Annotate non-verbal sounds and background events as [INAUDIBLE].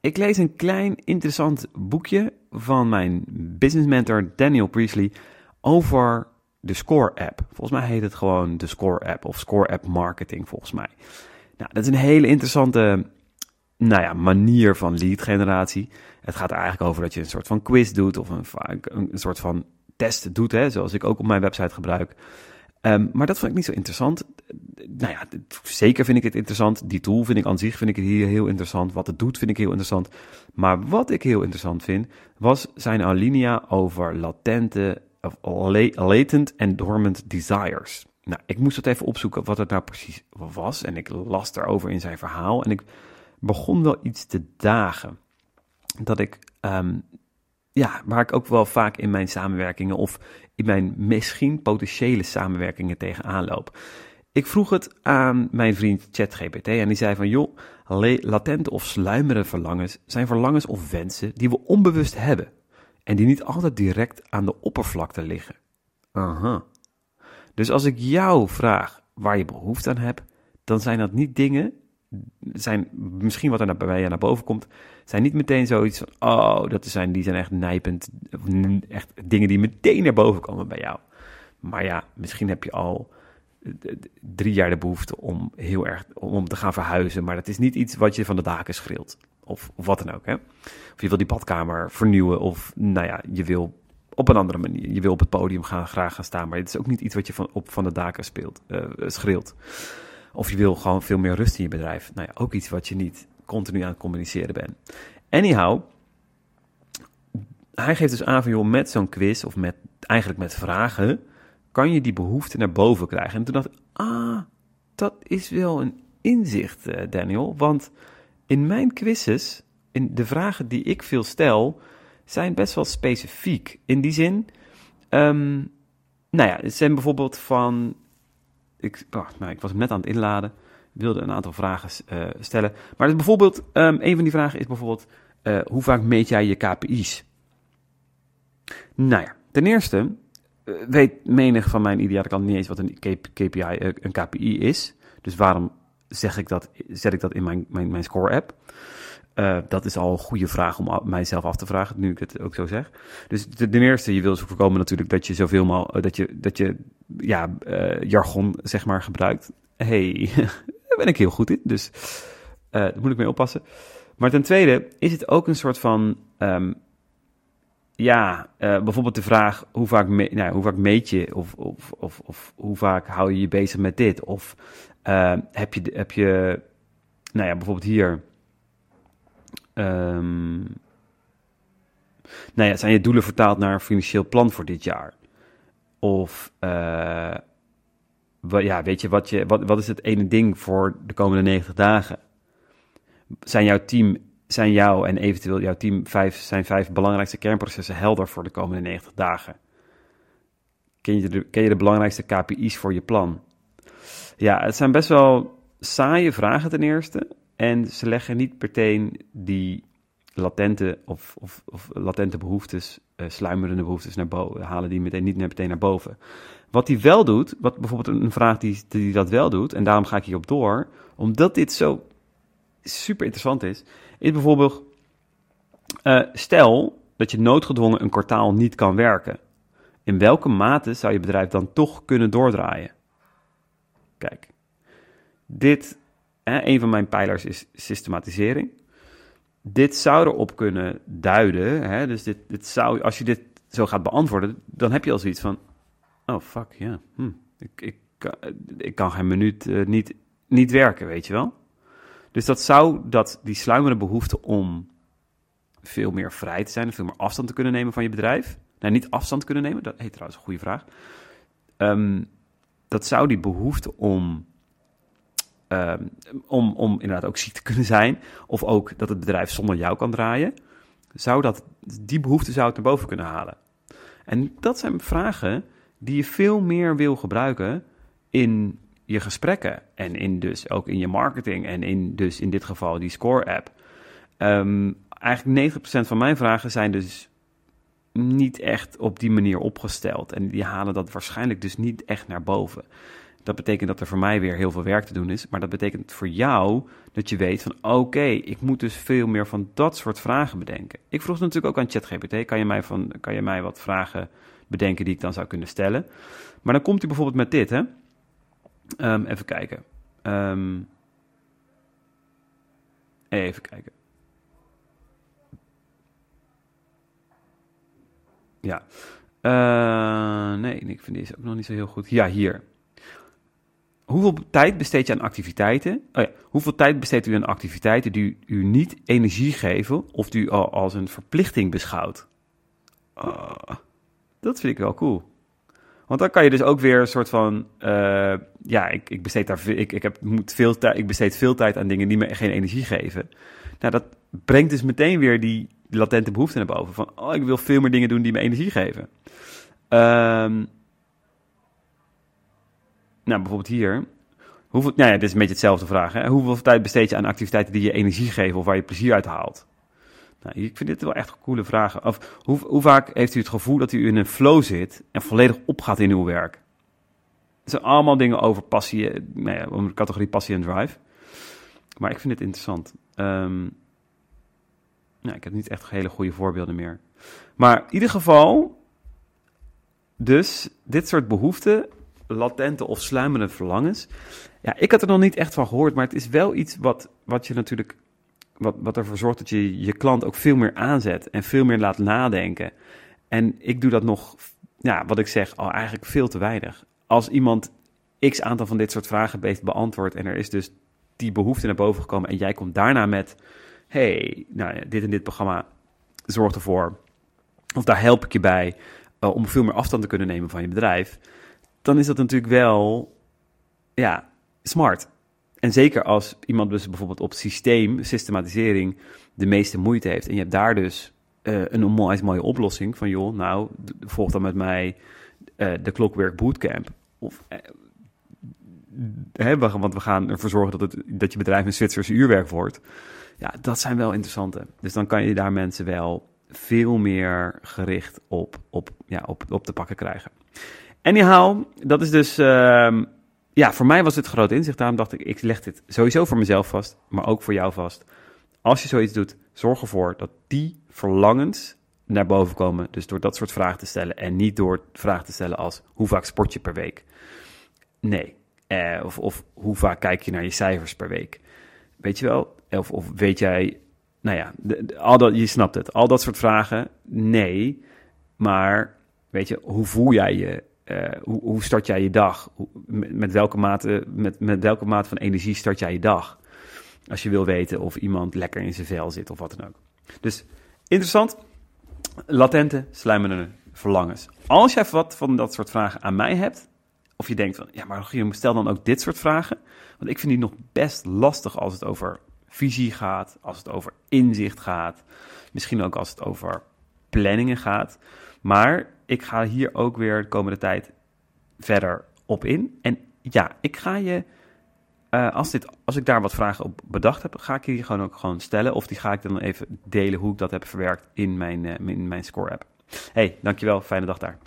ik lees een klein interessant boekje van mijn business mentor Daniel Priestley over de Score app. Volgens mij heet het gewoon de Score app of Score app marketing volgens mij. Nou, dat is een hele interessante nou ja, manier van lead generatie. Het gaat er eigenlijk over dat je een soort van quiz doet of een, een, soort van test doet, hè, zoals ik ook op mijn website gebruik. Ehm, maar dat vond ik niet zo interessant. Nou ja, zeker vind ik het interessant. Die tool vind ik aan zich vind ik hier heel interessant. Wat het doet vind ik heel interessant. Maar wat ik heel interessant vind, was zijn alinea over latente, of latent en dormant desires. Nou, ik moest het even opzoeken wat het nou precies was. En ik las erover in zijn verhaal. En ik begon wel iets te dagen. Dat ik, ehm, ja, waar ik ook wel vaak in mijn samenwerkingen of in mijn misschien potentiële samenwerkingen tegenaan loop. Ik vroeg het aan mijn vriend ChatGPT en die zei van joh, latente of sluimerende verlangens zijn verlangens of wensen die we onbewust hebben en die niet altijd direct aan de oppervlakte liggen. Aha. Dus als ik jou vraag waar je behoefte aan hebt, dan zijn dat niet dingen, zijn misschien wat er bij je naar boven komt, zijn niet meteen zoiets van, oh, dat zijn, die zijn echt nijpend, echt dingen die meteen naar boven komen bij jou. Maar ja, misschien heb je al eh, drie jaar de behoefte om heel erg om te gaan verhuizen, maar dat is niet iets wat je van de daken schreeuwt. Of, of wat dan ook. Hè? Of je wil die badkamer vernieuwen, of nou ja, je wil op een andere manier. Je wil op het podium gaan, graag gaan staan, maar het is ook niet iets wat je van, op van de daken speelt, uh, schreeuwt. Of je wil gewoon veel meer rust in je bedrijf. Nou ja, ook iets wat je niet continu aan het communiceren bent. Anyhow, hij geeft dus aan van, joh, met zo'n quiz of met, eigenlijk met vragen, kan je die behoefte naar boven krijgen. En toen dacht ik, ah, dat is wel een inzicht, uh, Daniel. Want in mijn quizzes, in de vragen die ik veel stel, zijn best wel specifiek. In die zin, um, nou ja, het zijn bijvoorbeeld van, ik, nou, ik was net aan het inladen wilde een aantal vragen uh, stellen. Maar dus bijvoorbeeld, um, een van die vragen is bijvoorbeeld, uh, hoe vaak meet jij je KPI's? Nou ja, ten eerste uh, weet menig van mijn ideale klant niet eens wat een KPI, een KPI is. Dus waarom zeg ik dat, zet ik dat in mijn, mijn, mijn score-app? Uh, dat is al een goede vraag om mijzelf af te vragen, nu ik het ook zo zeg. Dus ten eerste, je wil voorkomen natuurlijk dat je zoveel mogelijk, dat je, dat je ja, uh, jargon zeg maar gebruikt. Hey, [LAUGHS] Daar ben ik heel goed in, dus daar moet ik mee oppassen. Maar ten tweede is het ook een soort van, um, ja, bijvoorbeeld de vraag hoe vaak, nou, hoe vaak meet je of, of, of, of, hoe vaak hou je je bezig met dit? Of heb, je, heb je, nou ja, bijvoorbeeld hier, um, nou ja, zijn je doelen vertaald naar een financieel plan voor dit jaar? Of uh, ja, weet je, wat, je wat, wat is het ene ding voor de komende 90 dagen? Zijn jouw team, zijn jou en eventueel jouw team vijf, zijn vijf belangrijkste kernprocessen helder voor de komende 90 dagen? Ken je, de, ken je de belangrijkste KPI's voor je plan? Ja, het zijn best wel saaie vragen ten eerste. En ze leggen niet meteen die latente of, of, of latente behoeftes, uh, sluimerende behoeftes naar boven, halen die meteen niet meteen naar boven. Wat hij wel doet, wat bijvoorbeeld een vraag die, die dat wel doet, en daarom ga ik hierop door, omdat dit zo super interessant is, is bijvoorbeeld, uh, stel dat je noodgedwongen een kwartaal niet kan werken. In welke mate zou je bedrijf dan toch kunnen doordraaien? Kijk, dit, hè, een van mijn pijlers is systematisering. Dit zou erop kunnen duiden, hè, dus dit, dit zou, als je dit zo gaat beantwoorden, dan heb je al zoiets van, Oh, fuck, ja. Hm. Ik, ik, ik kan geen minuut uh, niet, niet werken, weet je wel? Dus dat zou dat, die sluimerende behoefte om veel meer vrij te zijn, veel meer afstand te kunnen nemen van je bedrijf. Nou, niet afstand kunnen nemen, dat heet trouwens een goede vraag. Um, dat zou die behoefte om, um, om, om inderdaad ook ziek te kunnen zijn, of ook dat het bedrijf zonder jou kan draaien, zou dat, die behoefte zou het naar boven kunnen halen. En dat zijn vragen die je veel meer wil gebruiken in je gesprekken en in dus ook in je marketing en in dus in dit geval die Score app. Um, eigenlijk 90% van mijn vragen zijn dus niet echt op die manier opgesteld en die halen dat waarschijnlijk dus niet echt naar boven. Dat betekent dat er voor mij weer heel veel werk te doen is. Maar dat betekent voor jou dat je weet van oké, ik moet dus veel meer van dat soort vragen bedenken. Ik vroeg natuurlijk ook aan ChatGPT, kan je mij, van, kan je mij wat vragen bedenken die ik dan zou kunnen stellen? Maar dan komt hij bijvoorbeeld met dit, hè. Ehm, even kijken. Ehm, even kijken. Ja. Uh, nee, ik vind deze ook nog niet zo heel goed. Ja, hier. Hoeveel tijd besteed je aan activiteiten? Oh ja, hoeveel tijd besteedt u aan activiteiten die u niet energie geven of die u al als een verplichting beschouwt? Uh, dat vind ik wel cool. Want dan kan je dus ook weer een soort van, uh, ja, ik, ik besteed daar, ik, ik, heb, moet veel tijd, ik besteed veel tijd aan dingen die me geen energie geven. Nou, dat brengt dus meteen weer die latente behoefte naar boven. Van, oh, ik wil veel meer dingen doen die me energie geven. Um, nou, bijvoorbeeld hier. Hoeveel, nou ja, dit is een beetje hetzelfde vraag. Hoeveel tijd besteed je aan activiteiten die je energie geven of waar je plezier uit haalt? Nou, ik vind dit wel echt coole vragen. Of hoe, vaak heeft u het gevoel dat u in een flow zit en volledig opgaat in uw werk? Het zijn allemaal dingen over passie, nou ja, over de categorie passie en drive. Maar ik vind het interessant. Um, nou, ik heb niet echt hele goede voorbeelden meer. Maar in ieder geval, dus dit soort behoeften, latente of sluimerende verlangens. Ja, ik had er nog niet echt van gehoord, maar het is wel iets wat, wat je natuurlijk, wat, wat ervoor zorgt dat je je klant ook veel meer aanzet en veel meer laat nadenken. En ik doe dat nog, ja, wat ik zeg, al eigenlijk veel te weinig. Als iemand x aantal van dit soort vragen heeft beantwoord en er is dus die behoefte naar boven gekomen en jij komt daarna met hey, nou dit en dit programma zorgt ervoor, of daar help ik je bij uh, om veel meer afstand te kunnen nemen van je bedrijf, dan is dat natuurlijk wel, ja, smart. En zeker als iemand dus bijvoorbeeld op systeem, systematisering, de meeste moeite heeft. En je hebt daar dus uh, een onwijs mooie oplossing van, joh, nou, volg dan met mij uh, de Clockwork Bootcamp. Of, hè, want we gaan ervoor zorgen dat, het, dat je bedrijf een Zwitserse uurwerk wordt. Ja, dat zijn wel interessante. Dus dan kan je daar mensen wel veel meer gericht op, op, ja, op, op te pakken krijgen. Anyhow, dat is dus... Uh, ja, voor mij was het groot inzicht. Daarom dacht ik, ik leg dit sowieso voor mezelf vast, maar ook voor jou vast. Als je zoiets doet, zorg ervoor dat die verlangens naar boven komen. Dus door dat soort vragen te stellen en niet door vragen te stellen als hoe vaak sport je per week. Nee. Eh, of, of hoe vaak kijk je naar je cijfers per week. Weet je wel, of, of weet jij, nou ja, al dat, je snapt het. Al dat soort vragen, nee. Maar weet je, hoe voel jij je? Uh, hoe, hoe, start jij je dag? met, met, welke mate, met, met welke mate van energie start jij je dag? Als je wil weten of iemand lekker in zijn vel zit of wat dan ook. Dus interessant. Latente, sluimerende verlangens. Als jij wat van dat soort vragen aan mij hebt, of je denkt van, ja, maar stel dan ook dit soort vragen. Want ik vind die nog best lastig als het over visie gaat, als het over inzicht gaat, misschien ook als het over planningen gaat. Maar ik ga hier ook weer de komende tijd verder op in. En ja, ik ga je, uh, als, dit, als ik daar wat vragen op bedacht heb, ga ik die gewoon ook gewoon stellen. Of die ga ik dan even delen hoe ik dat heb verwerkt in mijn, in mijn Score app. Hey, dankjewel. Fijne dag daar.